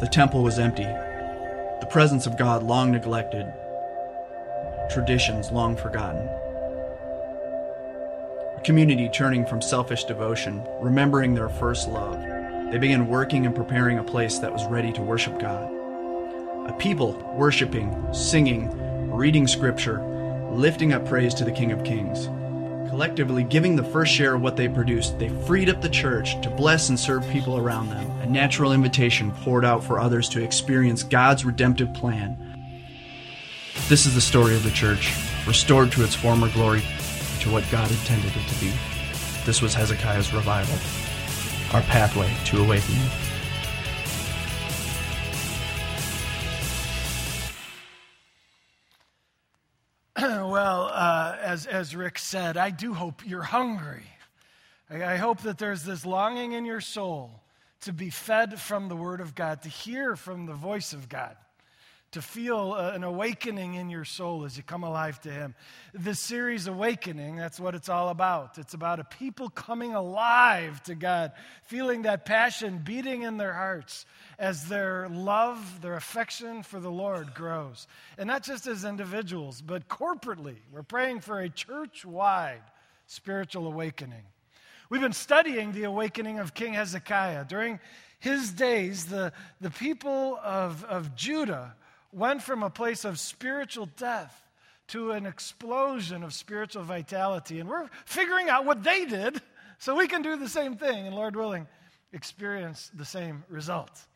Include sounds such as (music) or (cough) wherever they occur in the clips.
The temple was empty, the presence of God long neglected, traditions long forgotten. A community turning from selfish devotion, remembering their first love, they began working and preparing a place that was ready to worship God. A people worshiping, singing, reading scripture, lifting up praise to the King of Kings. Collectively giving the first share of what they produced, they freed up the church to bless and serve people around them. A natural invitation poured out for others to experience God's redemptive plan. This is the story of the church, restored to its former glory, to what God intended it to be. This was Hezekiah's revival, our pathway to awakening. As, Rick said, I do hope you're hungry. I hope that there's this longing in your soul to be fed from the Word of God, to hear from the voice of God to feel uh, an awakening in your soul as you come alive to Him. This series, Awakening, that's what it's all about. It's about a people coming alive to God, feeling that passion beating in their hearts as their love, their affection for the Lord grows. And not just as individuals, but corporately. We're praying for a church wide spiritual awakening. We've been studying the awakening of King Hezekiah. During his days, the, the people of, of Judah went from a place of spiritual death to an explosion of spiritual vitality. And we're figuring out what they did so we can do the same thing and, Lord willing, experience the same results.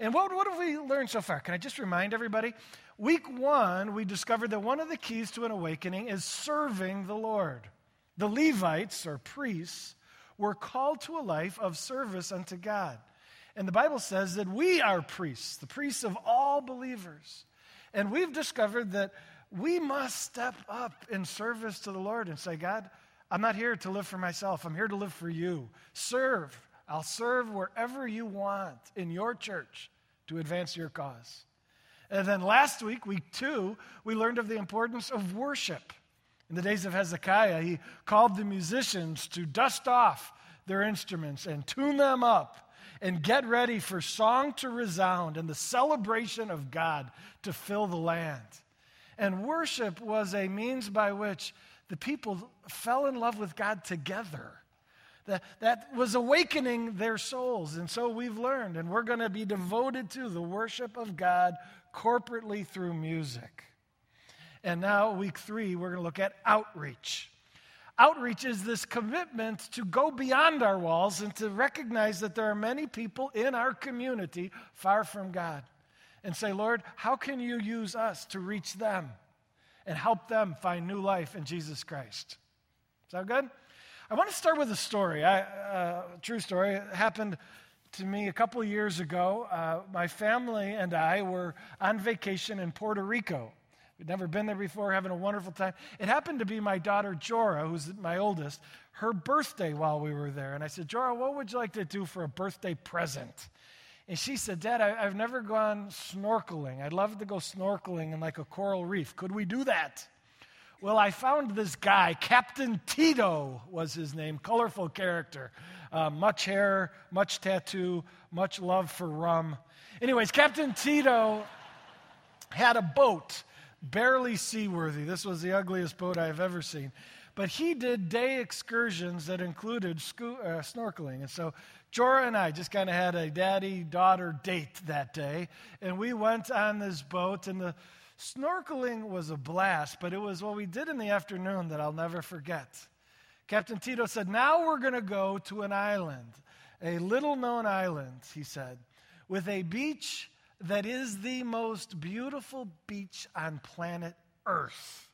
And what, what have we learned so far? Can I just remind everybody? Week one, we discovered that one of the keys to an awakening is serving the Lord. The Levites, or priests, were called to a life of service unto God. And the Bible says that we are priests, the priests of all believers. And we've discovered that we must step up in service to the Lord and say, God, I'm not here to live for myself. I'm here to live for you. Serve. I'll serve wherever you want in your church to advance your cause. And then last week, week two, we learned of the importance of worship. In the days of Hezekiah, he called the musicians to dust off their instruments and tune them up and get ready for song to resound and the celebration of God to fill the land. And worship was a means by which the people fell in love with God together. That, that was awakening their souls. And so we've learned, and we're going to be devoted to the worship of God corporately through music. And now, week three, we're going to look at outreach. Outreach is this commitment to go beyond our walls and to recognize that there are many people in our community far from God. And say, Lord, how can you use us to reach them and help them find new life in Jesus Christ? Sound good? I want to start with a story. I, uh, true story. It happened to me a couple years ago. Uh, my family and I were on vacation in Puerto Rico. We'd never been there before, having a wonderful time. It happened to be my daughter Jora, who's my oldest, her birthday while we were there. And I said, Jora, what would you like to do for a birthday present? And she said, Dad, I, have never gone snorkeling. I'd love to go snorkeling in like a coral reef. Could we do that? Well, I found this guy, Captain Tito was his name, colorful character. Uh, much hair, much tattoo, much love for rum. Anyways, Captain Tito had a boat barely seaworthy. This was the ugliest boat I've ever seen. But he did day excursions that included uh, snorkeling. And so Jorah and I just kind of had a daddy daughter date that day. And we went on this boat, and the snorkeling was a blast, but it was what we did in the afternoon that I'll never forget. Captain Tito said, Now we're going to go to an island, a little known island, he said, with a beach that is the most beautiful beach on planet Earth.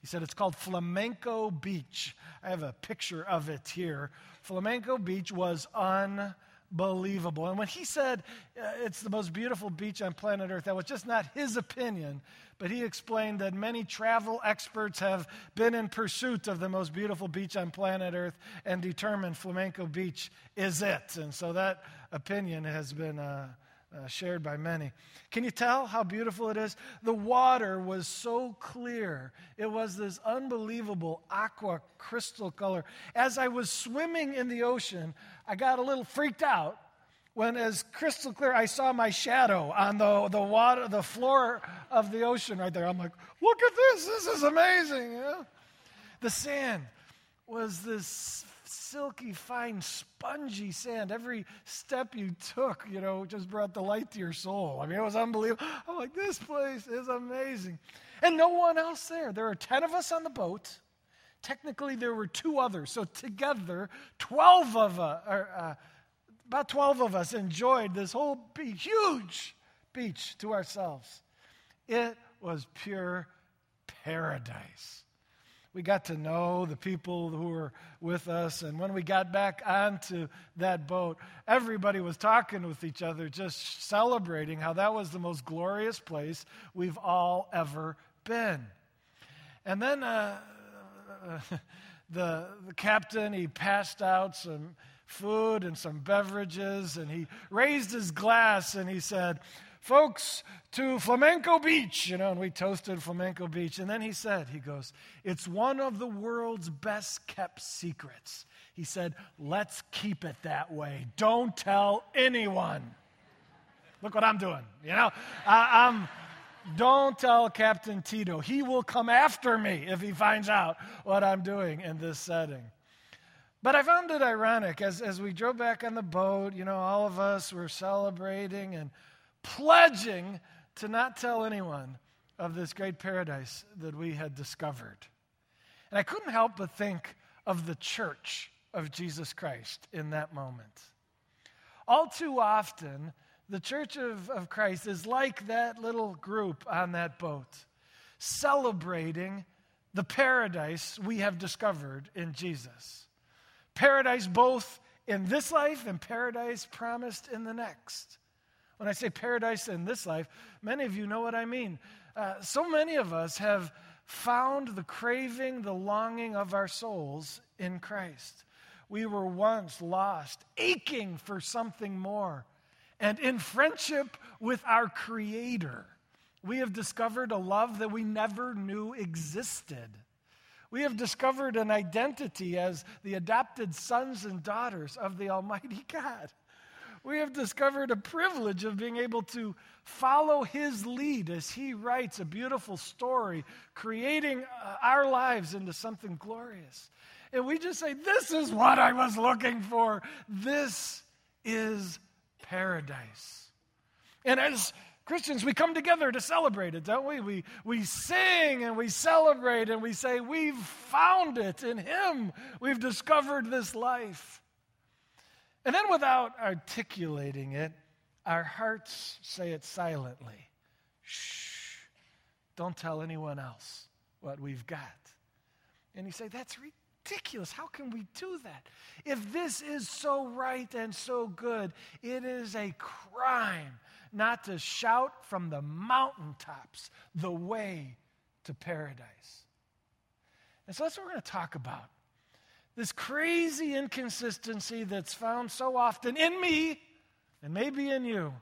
He said it's called Flamenco Beach. I have a picture of it here. Flamenco Beach was unbelievable. And when he said uh, it's the most beautiful beach on planet Earth, that was just not his opinion, but he explained that many travel experts have been in pursuit of the most beautiful beach on planet Earth and determined Flamenco Beach is it. And so that opinion has been. Uh, uh, shared by many. Can you tell how beautiful it is? The water was so clear. It was this unbelievable aqua crystal color. As I was swimming in the ocean, I got a little freaked out when as crystal clear I saw my shadow on the, the water, the floor of the ocean right there. I'm like, look at this, this is amazing. The sand was this silky, fine, spongy sand. Every step you took, you know, just brought the light to your soul. I mean, it was unbelievable. I'm like, this place is amazing. And no one else there. There are 10 of us on the boat. Technically, there were two others. So together, 12 of us, or, uh, about 12 of us enjoyed this whole beach, huge beach to ourselves. It was pure paradise. We got to know the people who were with us. And when we got back onto that boat, everybody was talking with each other, just celebrating how that was the most glorious place we've all ever been. And then uh, (laughs) the, the captain, he passed out some food and some beverages, and he raised his glass and he said, Folks, to Flamenco Beach, you know, and we toasted Flamenco Beach. And then he said, He goes, It's one of the world's best kept secrets. He said, Let's keep it that way. Don't tell anyone. Look what I'm doing, you know? I, I'm. Don't tell Captain Tito. He will come after me if he finds out what I'm doing in this setting. But I found it ironic as, as we drove back on the boat, you know, all of us were celebrating and pledging to not tell anyone of this great paradise that we had discovered. And I couldn't help but think of the church of Jesus Christ in that moment. All too often, the church of, of Christ is like that little group on that boat, celebrating the paradise we have discovered in Jesus. Paradise both in this life and paradise promised in the next. When I say paradise in this life, many of you know what I mean. Uh, so many of us have found the craving, the longing of our souls in Christ. We were once lost, aching for something more. And in friendship with our Creator, we have discovered a love that we never knew existed. We have discovered an identity as the adopted sons and daughters of the Almighty (laughs) God. We have discovered a privilege of being able to follow His lead as He writes a beautiful story, creating uh, our lives into something glorious. And we just say, This is what I was looking for. This is paradise. And as Christians, we come together to celebrate it, don't we? We, we sing and we celebrate and we say, We've found it in Him. We've discovered this life. And then, without articulating it, our hearts say it silently. Shh, don't tell anyone else what we've got. And you say, That's ridiculous. How can we do that? If this is so right and so good, it is a crime not to shout from the mountaintops the way to paradise. And so that's what we're going to talk about. This crazy inconsistency that's found so often in me and maybe in you.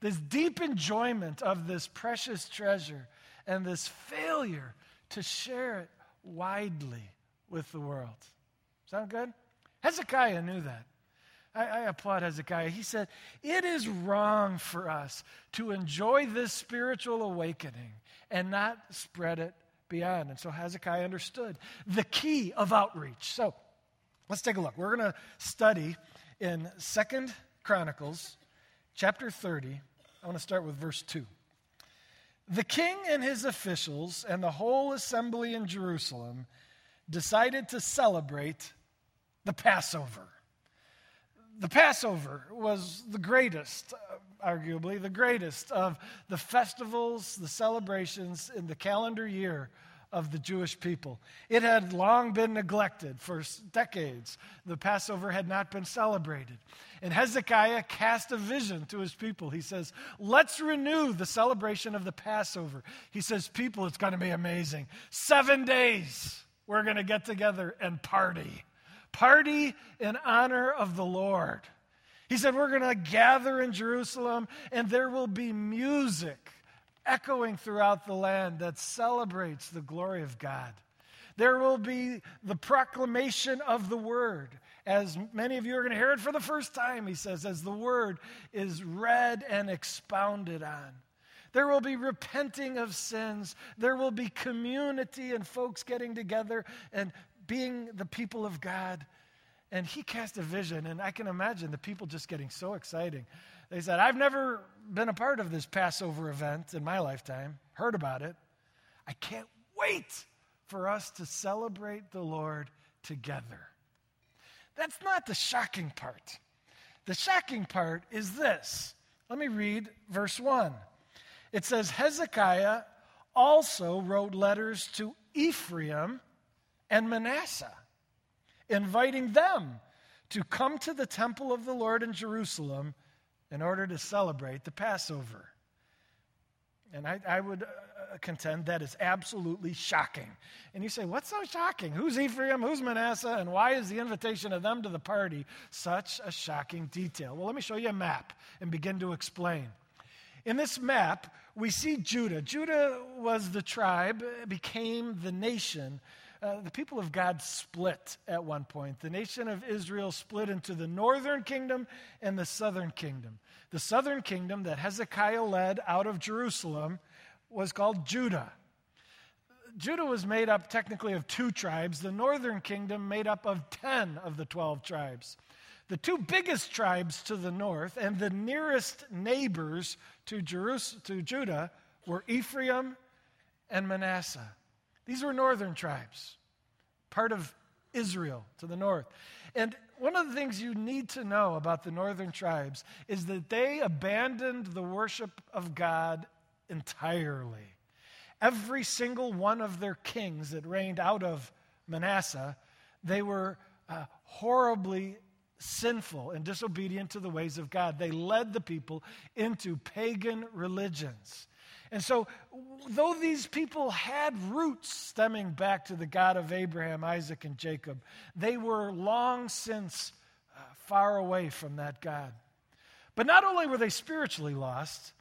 This deep enjoyment of this precious treasure and this failure to share it widely with the world. Sound good? Hezekiah knew that. I, I, applaud Hezekiah. He said, It is wrong for us to enjoy this spiritual awakening and not spread it beyond. And so Hezekiah understood the key of outreach. So let's take a look. We're going to study in Second Chronicles chapter 30. I want to start with verse 2. The king and his officials and the whole assembly in Jerusalem decided to celebrate the Passover the Passover was the greatest, arguably, the greatest of the festivals, the celebrations in the calendar year of the Jewish people. It had long been neglected for decades. The Passover had not been celebrated. And Hezekiah cast a vision to his people. He says, Let's renew the celebration of the Passover. He says, People, it's going to be amazing. Seven days, we're going to get together and party party in honor of the Lord. He said, We're going to gather in Jerusalem, and there will be music echoing throughout the land that celebrates the glory of God. There will be the proclamation of the word. As many of you are going to hear it for the first time, he says, as the word is read and expounded on. There will be repenting of sins. There will be community and folks getting together and being the people of God. And he cast a vision, and I can imagine the people just getting so exciting. They said, I've never been a part of this Passover event in my lifetime, heard about it. I can't wait for us to celebrate the Lord together. That's not the shocking part. The shocking part is this. Let me read verse 1. It says, Hezekiah also wrote letters to Ephraim and Manasseh inviting them to come to the temple of the Lord in Jerusalem in order to celebrate the Passover. And I, I would uh, contend that is absolutely shocking. And you say, what's so shocking? Who's Ephraim? Who's Manasseh? And why is the invitation of them to the party such a shocking detail? Well, let me show you a map and begin to explain. In this map, we see Judah. Judah was the tribe, became the nation uh, the people of God split at one point. The nation of Israel split into the northern kingdom and the southern kingdom. The southern kingdom that Hezekiah led out of Jerusalem was called Judah. Judah was made up technically of two tribes, the northern kingdom made up of 10 of the 12 tribes. The two biggest tribes to the north and the nearest neighbors to, to Judah were Ephraim and Manasseh. These were northern tribes, part of Israel to the north. And one of the things you need to know about the northern tribes is that they abandoned the worship of God entirely. Every single one of their kings that reigned out of Manasseh, they were uh, horribly sinful and disobedient to the ways of God. They led the people into pagan religions. And so, though these people had roots stemming back to the God of Abraham, Isaac, and Jacob, they were long since uh, far away from that God. But not only were they spiritually lost,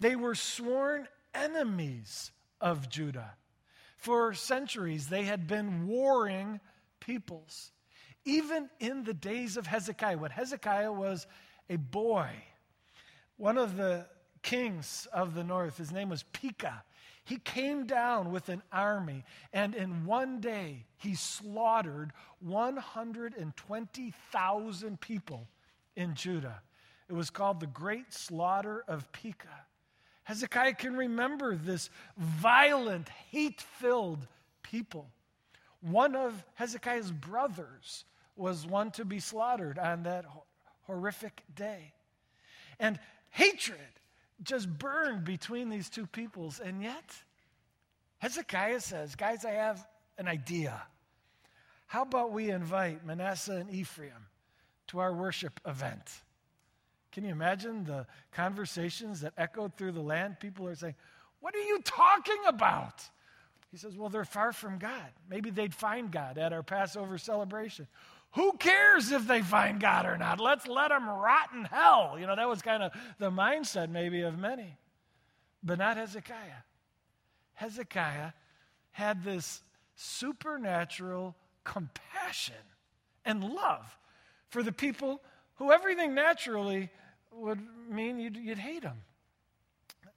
they were sworn enemies of Judah. For centuries, they had been warring peoples. Even in the days of Hezekiah, when Hezekiah was a boy, one of the kings of the north. His name was Pekah. He came down with an army, and in one day he slaughtered 120,000 people in Judah. It was called the Great Slaughter of Pekah. Hezekiah can remember this violent, hate filled people. One of Hezekiah's brothers was one to be slaughtered on that horrific day. And hatred just burned between these two peoples. And yet, Hezekiah says, Guys, I have an idea. How about we invite Manasseh and Ephraim to our worship event? Can you imagine the conversations that echoed through the land? People are saying, What are you talking about? He says, Well, they're far from God. Maybe they'd find God at our Passover celebration. Who cares if they find God or not? Let's let them rot in hell. You know, that was kind of the mindset maybe of many, but not Hezekiah. Hezekiah had this supernatural compassion and love for the people who everything naturally would mean you'd, you'd hate them.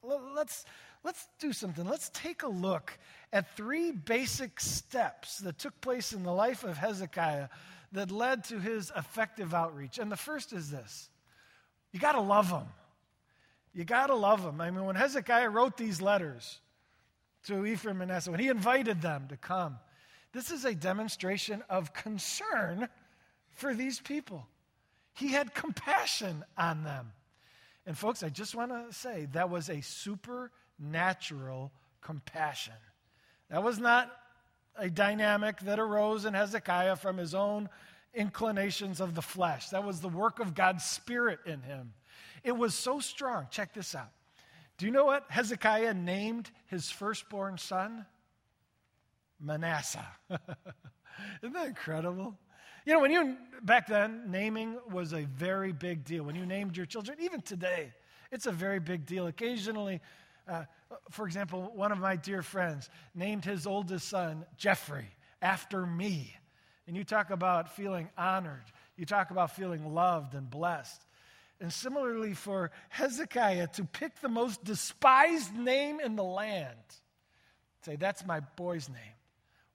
Let's, let's do something. Let's take a look at three basic steps that took place in the life of Hezekiah that led to his effective outreach. And the first is this you got to love him. You got to love him. I mean, when Hezekiah wrote these letters to Ephraim and Manasseh, when he invited them to come, this is a demonstration of concern for these people. He had compassion on them. And, folks, I just want to say that was a supernatural compassion. That was not a dynamic that arose in Hezekiah from his own inclinations of the flesh. That was the work of God's Spirit in him. It was so strong. Check this out. Do you know what Hezekiah named his firstborn son? Manasseh. (laughs) Isn't that incredible? You know, when you, back then, naming was a very big deal. When you named your children, even today, it's a very big deal. Occasionally, uh, for example, one of my dear friends named his oldest son Jeffrey after me. And you talk about feeling honored, you talk about feeling loved and blessed. And similarly, for Hezekiah to pick the most despised name in the land, say, That's my boy's name.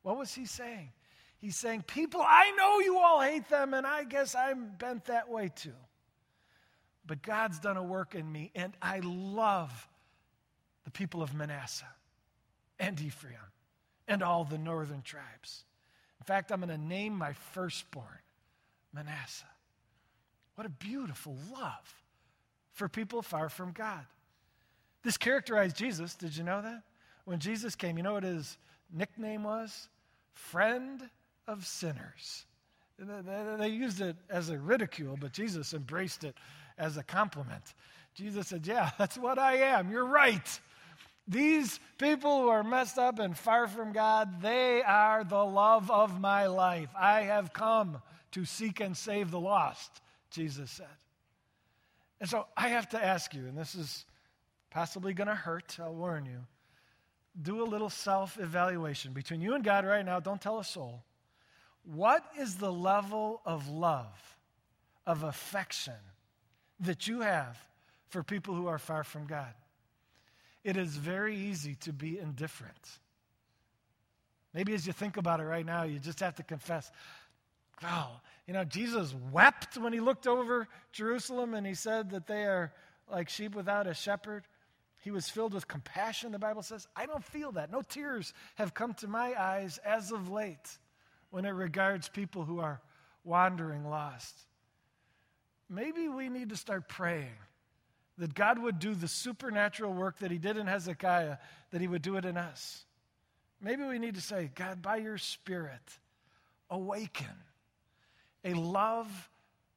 What was he saying? He's saying, People, I know you all hate them, and I guess I'm bent that way too. But God's done a work in me, and I love people of Manasseh and Ephraim and all the northern tribes. In fact, I'm going to name my firstborn Manasseh. What a beautiful love for people far from God. This characterized Jesus. Did you know that? When Jesus came, you know what his nickname was? Friend of sinners. They used it as a ridicule, but Jesus embraced it as a compliment. Jesus said, Yeah, (laughs) that's what I am. You're right. These people who are messed up and far from God, they are the love of my life. I have come to seek and save the lost, Jesus said. And so I have to ask you, and this is possibly going to hurt, I'll warn you. Do a little self evaluation between you and God right now. Don't tell a soul. What is the level of love, of affection that you have for people who are far from God? It is very easy to be indifferent. Maybe as you think about it right now, you just have to confess, wow, you know, Jesus wept when he looked over Jerusalem and he said that they are like sheep without a shepherd. He was filled with compassion, the Bible says. I don't feel that. No tears have come to my eyes as of late when it regards people who are wandering lost. Maybe we need to start praying that God would do the supernatural work that He did in Hezekiah, that He would do it in us. Maybe we need to say, God, by your Spirit, awaken a love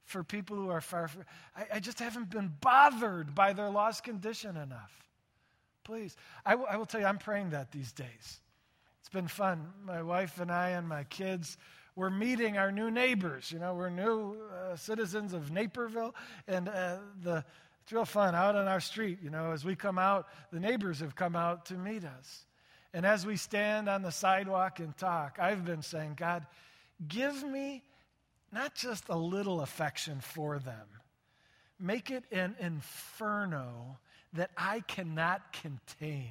for people who are far from. I, I just haven't been bothered by their lost condition enough. Please. I, w- I will tell you, I'm praying that these days. It's been fun. My wife and I and my kids, we're meeting our new neighbors. You know, we're new uh, citizens of Naperville, and uh, the it's real fun out on our street. You know, as we come out, the neighbors have come out to meet us. And as we stand on the sidewalk and talk, I've been saying, God, give me not just a little affection for them, make it an inferno that I cannot contain.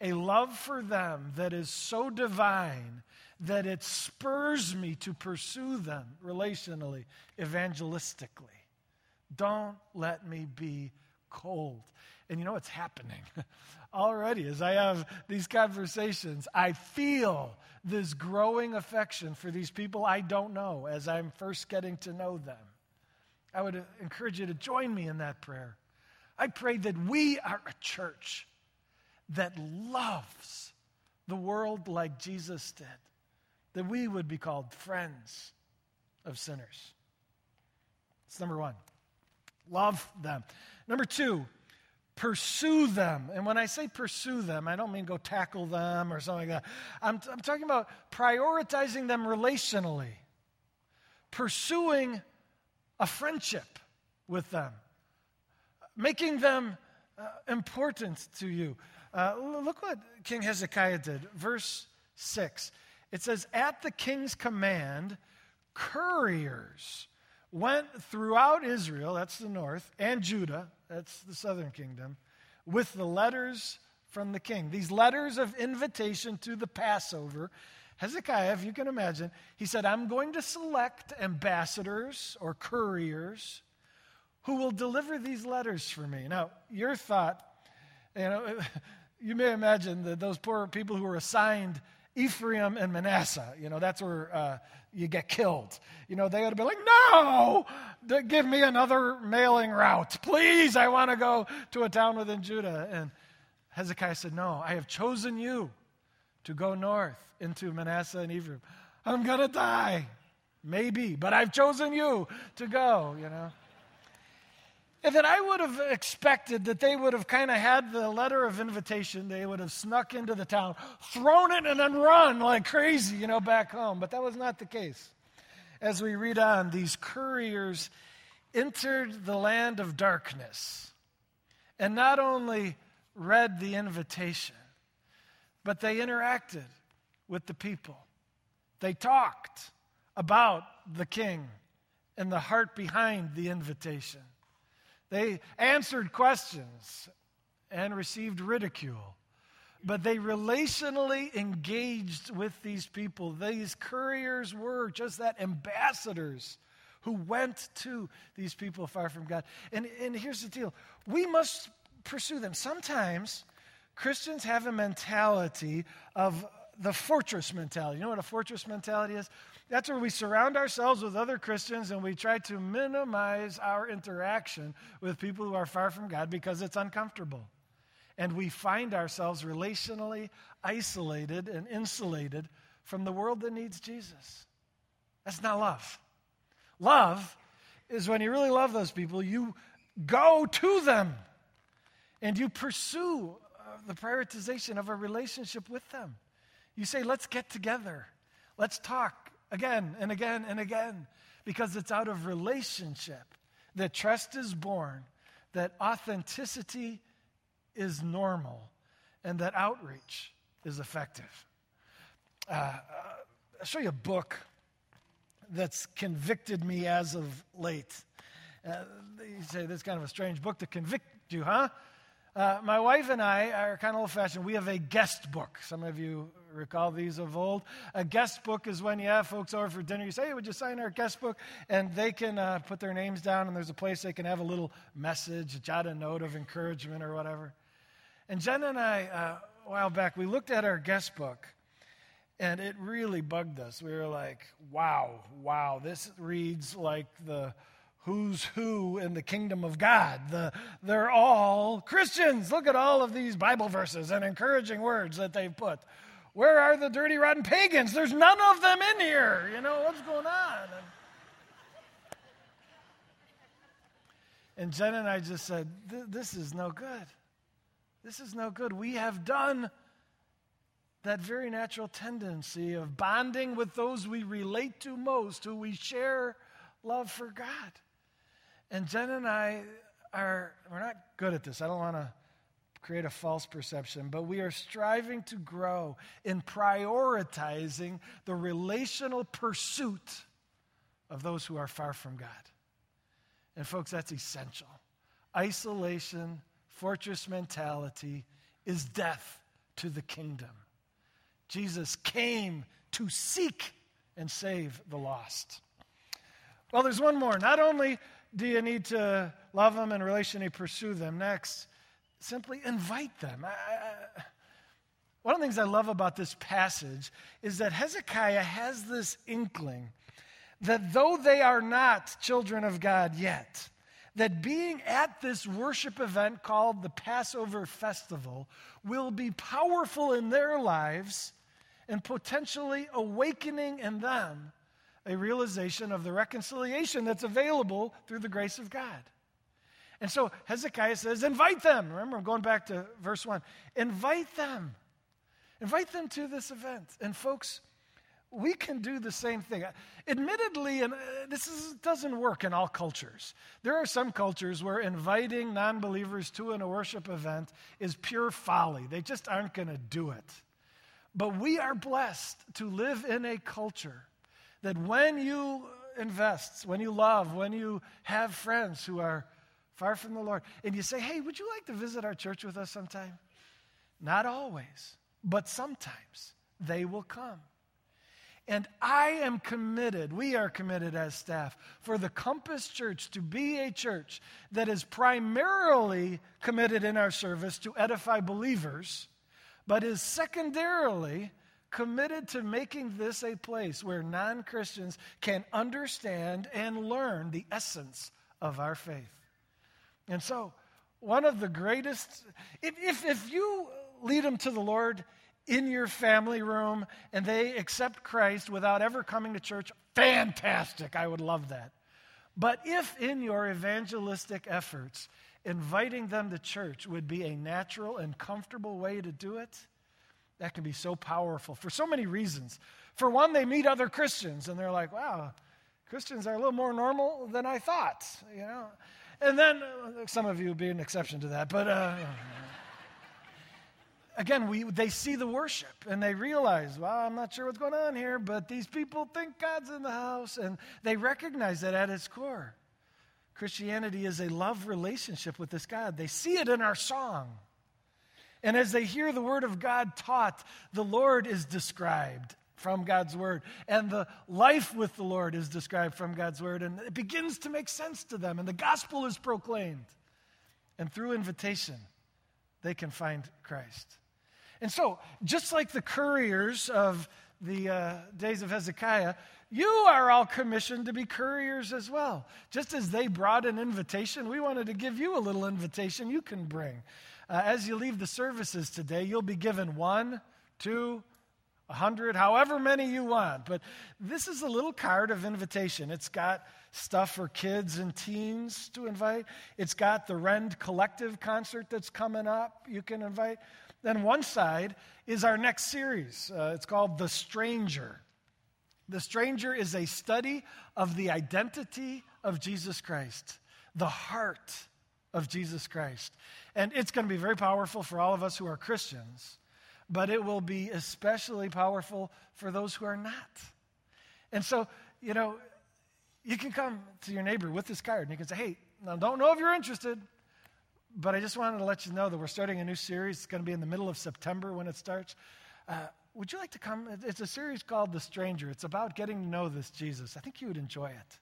A love for them that is so divine that it spurs me to pursue them relationally, evangelistically. Don't let me be cold. And you know what's happening? (laughs) Already, as I have these conversations, I feel this growing affection for these people I don't know as I'm first getting to know them. I would encourage you to join me in that prayer. I pray that we are a church that loves the world like Jesus did, that we would be called friends of sinners. It's number one. Love them. Number two, pursue them. And when I say pursue them, I don't mean go tackle them or something like that. I'm, I'm talking about prioritizing them relationally, pursuing a friendship with them, making them uh, important to you. Uh, look what King Hezekiah did. Verse 6. It says, At the king's command, couriers went throughout Israel, that's the north, and Judah, that's the southern kingdom, with the letters from the king. These letters of invitation to the Passover. Hezekiah, if you can imagine, he said, I'm going to select ambassadors or couriers who will deliver these letters for me. Now, your thought, you know, (laughs) you may imagine that those poor people who were assigned Ephraim and Manasseh. You know, that's where uh, you get killed. You know, they ought to be like, no, give me another mailing route. Please, I want to go to a town within Judah. And Hezekiah said, no, I have chosen you to go north into Manasseh and Ephraim. I'm going to die. Maybe, but I've chosen you to go, you know. And that I would have expected that they would have kind of had the letter of invitation. They would have snuck into the town, thrown it, and then run like crazy, you know, back home. But that was not the case. As we read on, these couriers entered the land of darkness and not only read the invitation, but they interacted with the people. They talked about the king and the heart behind the invitation. They answered questions and received ridicule. But they relationally engaged with these people. These couriers were just that ambassadors who went to these people far from God. And, and here's the deal we must pursue them. Sometimes Christians have a mentality of the fortress mentality. You know what a fortress mentality is? That's where we surround ourselves with other Christians and we try to minimize our interaction with people who are far from God because it's uncomfortable. And we find ourselves relationally isolated and insulated from the world that needs Jesus. That's not love. Love is when you really love those people, you go to them and you pursue uh, the prioritization of a relationship with them. You say, let's get together, let's talk, again and again and again because it's out of relationship that trust is born, that authenticity is normal, and that outreach is effective. Uh, uh, I'll show you a book that's convicted me as of late. Uh, you say this is kind of a strange book to convict you, huh? Uh, my wife and I are kind of old fashioned. We have a guest book. Some of you recall these of old. A guest book is when you have folks over for dinner. You say, hey, would you sign our guest book? And they can uh, put their names down, and there's a place they can have a little message, jot a note of encouragement or whatever. And Jen and I, uh, a while back, we looked at our guest book, and it really bugged us. We were like, wow, wow, this reads like the who's who in the kingdom of God. The, they're all Christians. Look at all of these Bible verses and encouraging words that they've put. Where are the dirty, rotten pagans? There's none of them in here. You know, what's going on? And, Jen and I just said, This is no good. This is no good. We have done that very natural tendency of bonding with those we relate to most, who we share love for God. And Jen and I are, we're not good at this. I don't want to create a false perception, but we are striving to grow in prioritizing the relational pursuit of those who are far from God. And, folks, that's essential. Isolation, fortress mentality is death to the kingdom. Jesus came to seek and save the lost. Well, there's one more. Not only do you need to love them and relationally pursue them? Next, simply invite them. I, I, one of the things I love about this passage is that Hezekiah has this inkling that though they are not children of God yet, that being at this worship event called the Passover Festival will be powerful in their lives and potentially awakening in them a realization of the reconciliation that's available through the grace of God. And so Hezekiah says, invite them. Remember, I'm going back to verse 1. Invite them. Invite them to this event. And folks, we can do the same thing. Admittedly, and uh, this is, doesn't work in all cultures. There are some cultures where inviting non believers to a worship event is pure folly. They just aren't going to do it. But we are blessed to live in a culture that when you invest, when you love, when you have friends who are far from the Lord, and you say, hey, would you like to visit our church with us sometime? Not always, but sometimes they will come. And I am committed, we are committed as staff, for the Compass Church to be a church that is primarily committed in our service to edify believers, but is secondarily committed to making this a place where non Christians can understand and learn the essence of our faith. And so, one of the greatest, if, if, if you lead them to the Lord in your family room and they accept Christ without ever coming to church, fantastic. I would love that. But if in your evangelistic efforts, inviting them to church would be a natural and comfortable way to do it, that can be so powerful for so many reasons. For one, they meet other Christians and they're like, wow, Christians are a little more normal than I thought, you know. And then uh, some of you would be an exception to that, but uh, again, we, they see the worship and they realize, well, I'm not sure what's going on here, but these people think God's in the house. And they recognize that at its core. Christianity is a love relationship with this God. They see it in our song. And as they hear the word of God taught, the Lord is described from God's word, and the life with the Lord is described from God's word, and it begins to make sense to them, and the gospel is proclaimed. And through invitation, they can find Christ. And so, just like the couriers of the uh, days of Hezekiah, you are all commissioned to be couriers as well. Just as they brought an invitation, we wanted to give you a little invitation you can bring. Uh, as you leave the services today, you'll be given one, two, a hundred, however many you want. But this is a little card of invitation. It's got stuff for kids and teens to invite. It's got the Rend Collective concert that's coming up, you can invite. Then one side is our next series. Uh, it's called The Stranger. The Stranger is a study of the identity of Jesus Christ, the heart of Jesus Christ. And it's going to be very powerful for all of us who are Christians, but it will be especially powerful for those who are not. And so, you know, you can come to your neighbor with this card and you can say, hey, I don't know if you're interested, but I just wanted to let you know that we're starting a new series. It's going to be in the middle of September when it starts. Uh, would you like to come? It's a series called The Stranger. It's about getting to know this Jesus. I think you would enjoy it.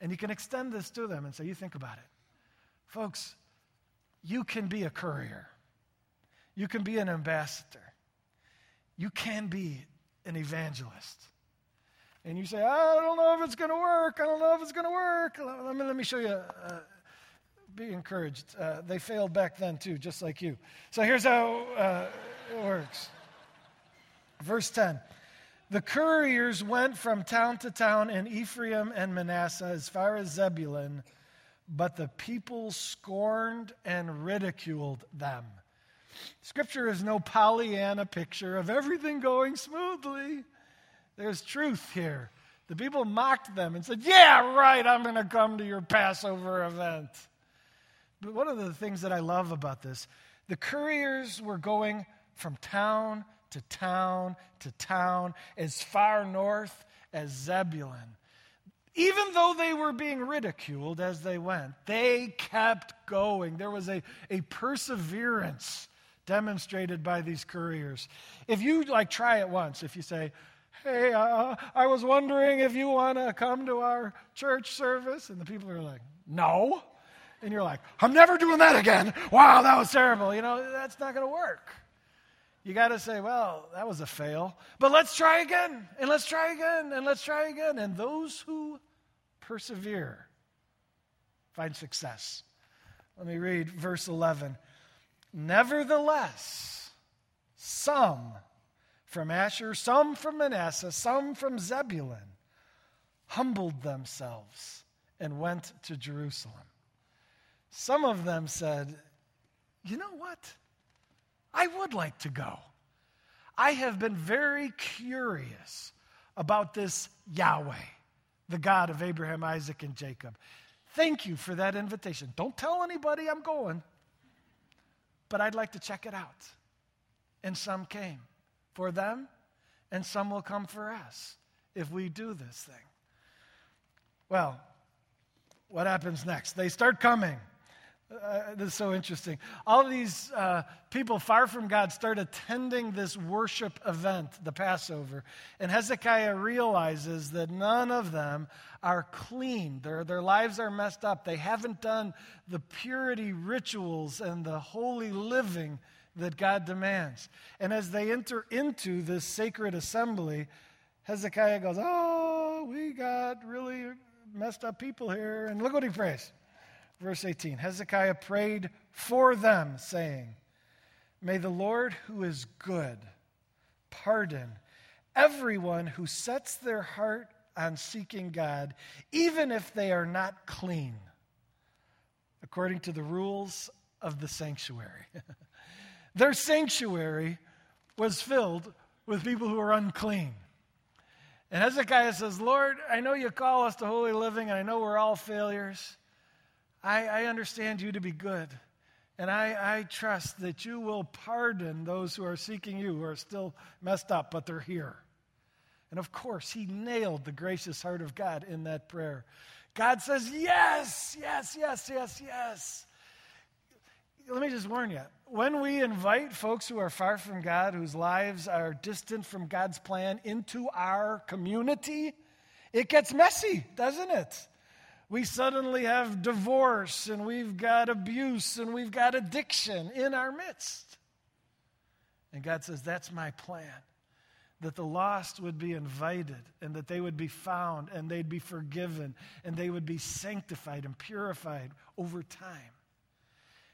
And you can extend this to them and say, You think about it. Folks, you can be a courier, you can be an ambassador, you can be an evangelist. And you say, I don't know if it's going to work. I don't know if it's going to work. Let me, let me show you. Uh, be encouraged. Uh, they failed back then too, just like you. So here's how uh, it works. Verse 10 The couriers went from town to town in Ephraim and Manasseh as far as Zebulun, but the people scorned and ridiculed them. Scripture is no Pollyanna picture of everything going smoothly. There's truth here. The people mocked them and said, Yeah, right, I'm going to come to your Passover event. But one of the things that I love about this, the couriers were going from town to town to town, as far north as Zebulun. Even though they were being ridiculed as they went, they kept going. There was a, a perseverance demonstrated by these couriers. If you like try it once, if you say, Hey, uh, I was wondering if you want to come to our church service, and the people are like, No. And you're like, I'm never doing that again. Wow, that was terrible. You know, that's not going to work. You got to say, well, that was a fail, but let's try again, and let's try again, and let's try again. And those who persevere find success. Let me read verse 11. Nevertheless, some from Asher, some from Manasseh, some from Zebulun humbled themselves and went to Jerusalem. Some of them said, You know what? I would like to go. I have been very curious about this Yahweh, the God of Abraham, Isaac, and Jacob. Thank you for that invitation. Don't tell anybody I'm going, but I'd like to check it out. And some came for them, and some will come for us if we do this thing. Well, what happens next? They start coming. Uh, this is so interesting. All these uh, people far from God start attending this worship event, the Passover. And Hezekiah realizes that none of them are clean. Their, their lives are messed up. They haven't done the purity rituals and the holy living that God demands. And as they enter into this sacred assembly, Hezekiah goes, Oh, we got really messed up people here. And look what he prays. Verse 18 Hezekiah prayed for them, saying, May the Lord, who is good, pardon everyone who sets their heart on seeking God, even if they are not clean, according to the rules of the sanctuary. (laughs) their sanctuary was filled with people who were unclean. And Hezekiah says, Lord, I know you call us to holy living, and I know we're all failures. I, I understand you to be good. And I, I trust that you will pardon those who are seeking you, who are still messed up, but they're here. And of course, he nailed the gracious heart of God in that prayer. God says, Yes, yes, yes, yes, yes. Let me just warn you when we invite folks who are far from God, whose lives are distant from God's plan, into our community, it gets messy, doesn't it? We suddenly have divorce and we've got abuse and we've got addiction in our midst. And God says, That's my plan that the lost would be invited and that they would be found and they'd be forgiven and they would be sanctified and purified over time.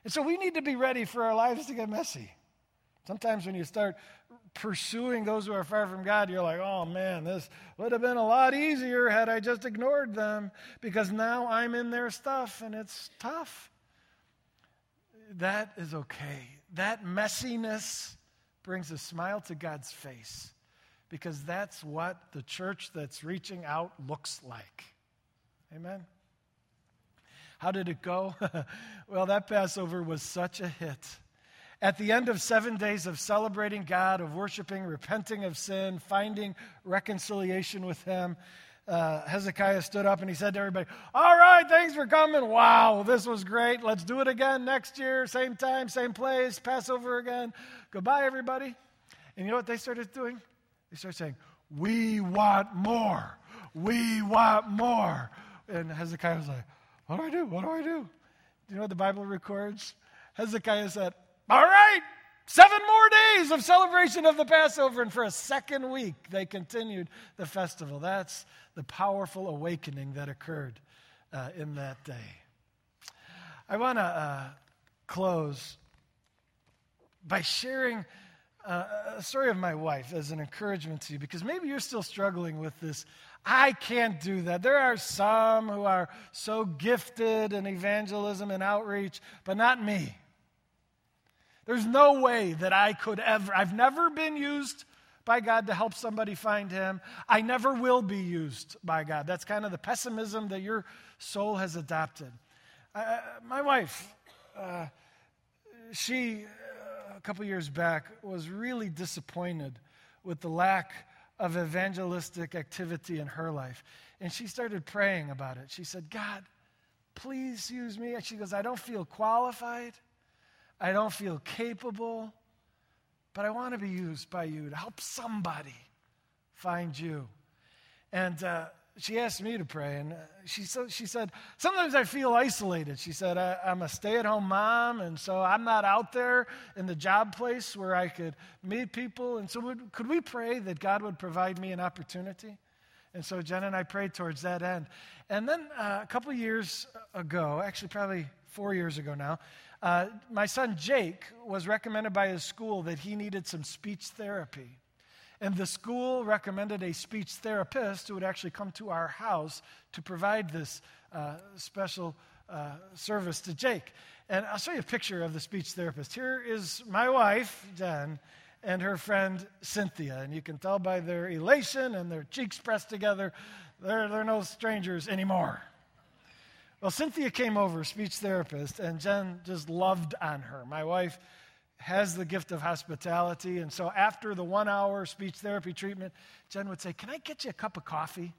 And so we need to be ready for our lives to get messy. Sometimes when you start pursuing those who are far from God, you're like, oh man, this would have been a lot easier had I just ignored them because now I'm in their stuff and it's tough. That is okay. That messiness brings a smile to God's face because that's what the church that's reaching out looks like. Amen. How did it go? (laughs) well, that Passover was such a hit. At the end of seven days of celebrating God, of worshiping, repenting of sin, finding reconciliation with Him, uh, Hezekiah stood up and he said to everybody, All right, thanks for coming. Wow, this was great. Let's do it again next year, same time, same place, Passover again. Goodbye, everybody. And you know what they started doing? They started saying, We want more. We want more. And Hezekiah was like, What do I do? What do I do? Do you know what the Bible records? Hezekiah said, All right, seven more days of celebration of the Passover. And for a second week, they continued the festival. That's the powerful awakening that occurred uh, in that day. I want to uh, close by sharing uh, a story of my wife as an encouragement to you because maybe you're still struggling with this. I can't do that. There are some who are so gifted in evangelism and outreach, but not me. There's no way that I could ever, I've never been used by God to help somebody find Him. I never will be used by God. That's kind of the pessimism that your soul has adopted. Uh, my wife, uh, she a couple years back was really disappointed with the lack of evangelistic activity in her life. And she started praying about it. She said, God, please use me. And she goes, I don't feel qualified. I don't feel capable, but I want to be used by you to help somebody find you. And uh, she asked me to pray, and uh, she, so, she said, Sometimes I feel isolated. She said, I, am a stay at home mom, and so I'm not out there in the job place where I could meet people. And so, would, could we pray that God would provide me an opportunity? And so, Jen and I prayed towards that end. And then uh, a couple years ago, actually, probably four years ago now, uh, my son Jake was recommended by his school that he needed some speech therapy. And the school recommended a speech therapist who would actually come to our house to provide this uh, special uh, service to Jake. And I'll show you a picture of the speech therapist. Here is my wife, Jen, and her friend Cynthia. And you can tell by their elation and their cheeks pressed together, they're, they're no strangers anymore. Well, Cynthia came over, speech therapist, and Jen just loved on her. My wife has the gift of hospitality. And so after the one hour speech therapy treatment, Jen would say, Can I get you a cup of coffee?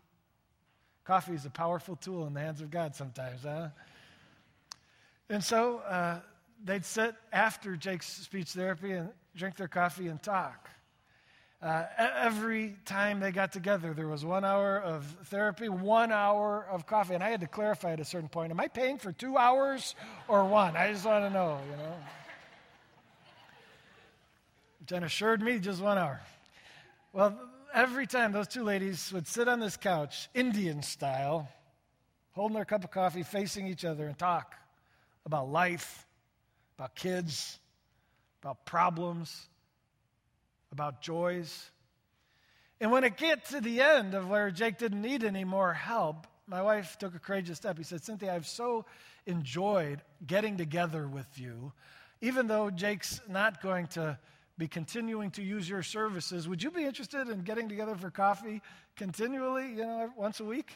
Coffee is a powerful tool in the hands of God sometimes, huh? And so uh, they'd sit after Jake's speech therapy and drink their coffee and talk. Uh, every time they got together, there was one hour of therapy, one hour of coffee. And I had to clarify at a certain point am I paying for two hours or one? I just want to know, you know. Jen assured me just one hour. Well, every time those two ladies would sit on this couch, Indian style, holding their cup of coffee, facing each other, and talk about life, about kids, about problems, about joys. And when it get to the end of where Jake didn't need any more help, my wife took a courageous step. He said, Cynthia, I've so enjoyed getting together with you, even though Jake's not going to be continuing to use your services. Would you be interested in getting together for coffee continually, you know, once a week?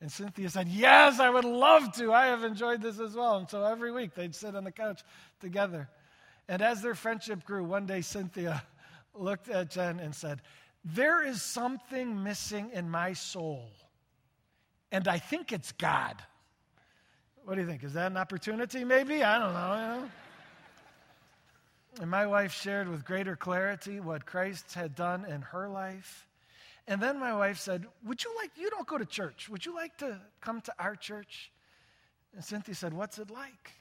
And Cynthia said, Yes, I would love to. I have enjoyed this as well. And so every week they'd sit on the couch together. And as their friendship grew, one day Cynthia looked at Jen and said, There is something missing in my soul, and I think it's God. What do you think? Is that an opportunity, maybe? I don't know. You know? And my wife shared with greater clarity what Christ had done in her life. And then my wife said, Would you like, you don't go to church, would you like to come to our church? And Cynthia said, What's it like?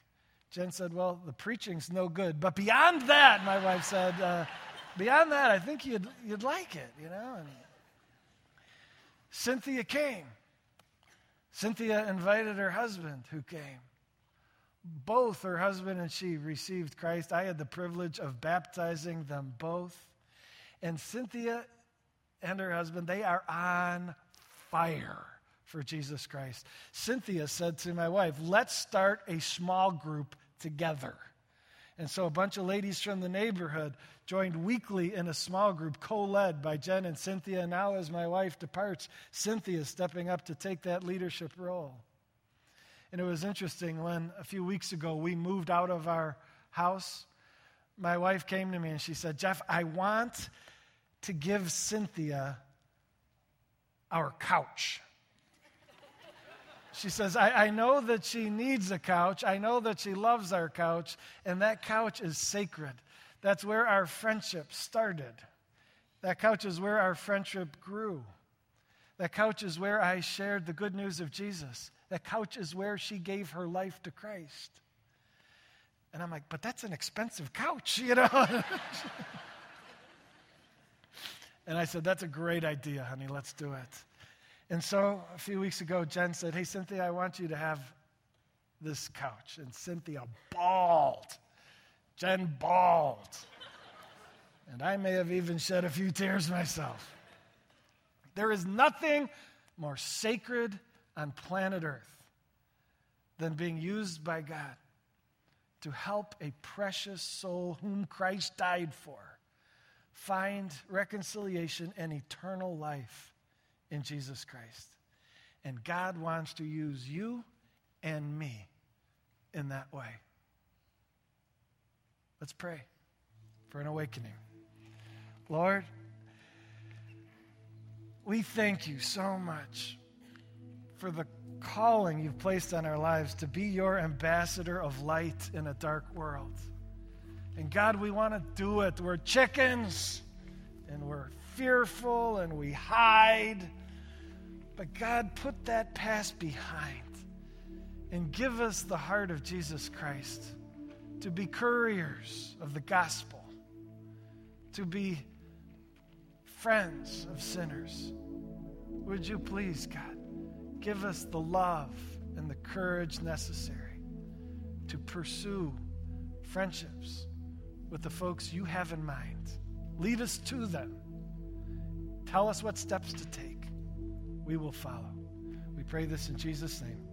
Jen said, Well, the preaching's no good. But beyond that, my wife said, uh, Beyond that, I think you'd, you'd like it, you know? And Cynthia came. Cynthia invited her husband, who came. Both her husband and she received Christ. I had the privilege of baptizing them both. And Cynthia and her husband, they are on fire for Jesus Christ. Cynthia said to my wife, Let's start a small group together. And so a bunch of ladies from the neighborhood joined weekly in a small group co led by Jen and Cynthia. And now, as my wife departs, Cynthia is stepping up to take that leadership role. And it was interesting when a few weeks ago we moved out of our house. My wife came to me and she said, Jeff, I want to give Cynthia our couch. She says, I, I, know that she needs a couch. I know that she loves our couch, and that couch is sacred. That's where our friendship started. That couch is where our friendship grew. That couch is where I shared the good news of Jesus. That couch is where she gave her life to Christ. And I'm like, but that's an expensive couch, (laughs) you know? and I said, that's a great idea, honey. Let's do it. And so a few weeks ago, Jen said, Hey, Cynthia, I want you to have this couch. And Cynthia bawled. Jen bawled. And I may have even shed a few tears myself. There is nothing more sacred on planet Earth than being used by God to help a precious soul whom Christ died for find reconciliation and eternal life in Jesus Christ. And God wants to use you and me in that way. Let's pray for an awakening. Lord, we thank you so much for the calling you've placed on our lives to be your ambassador of light in a dark world. And God, we want to do it. We're chickens and we're fearful and we hide. But God, put that past behind and give us the heart of Jesus Christ to be couriers of the gospel, to be friends of sinners. Would you please, God, give us the love and the courage necessary to pursue friendships with the folks you have in mind? Lead us to them. Tell us what steps to take. We will follow. We pray this in Jesus' name.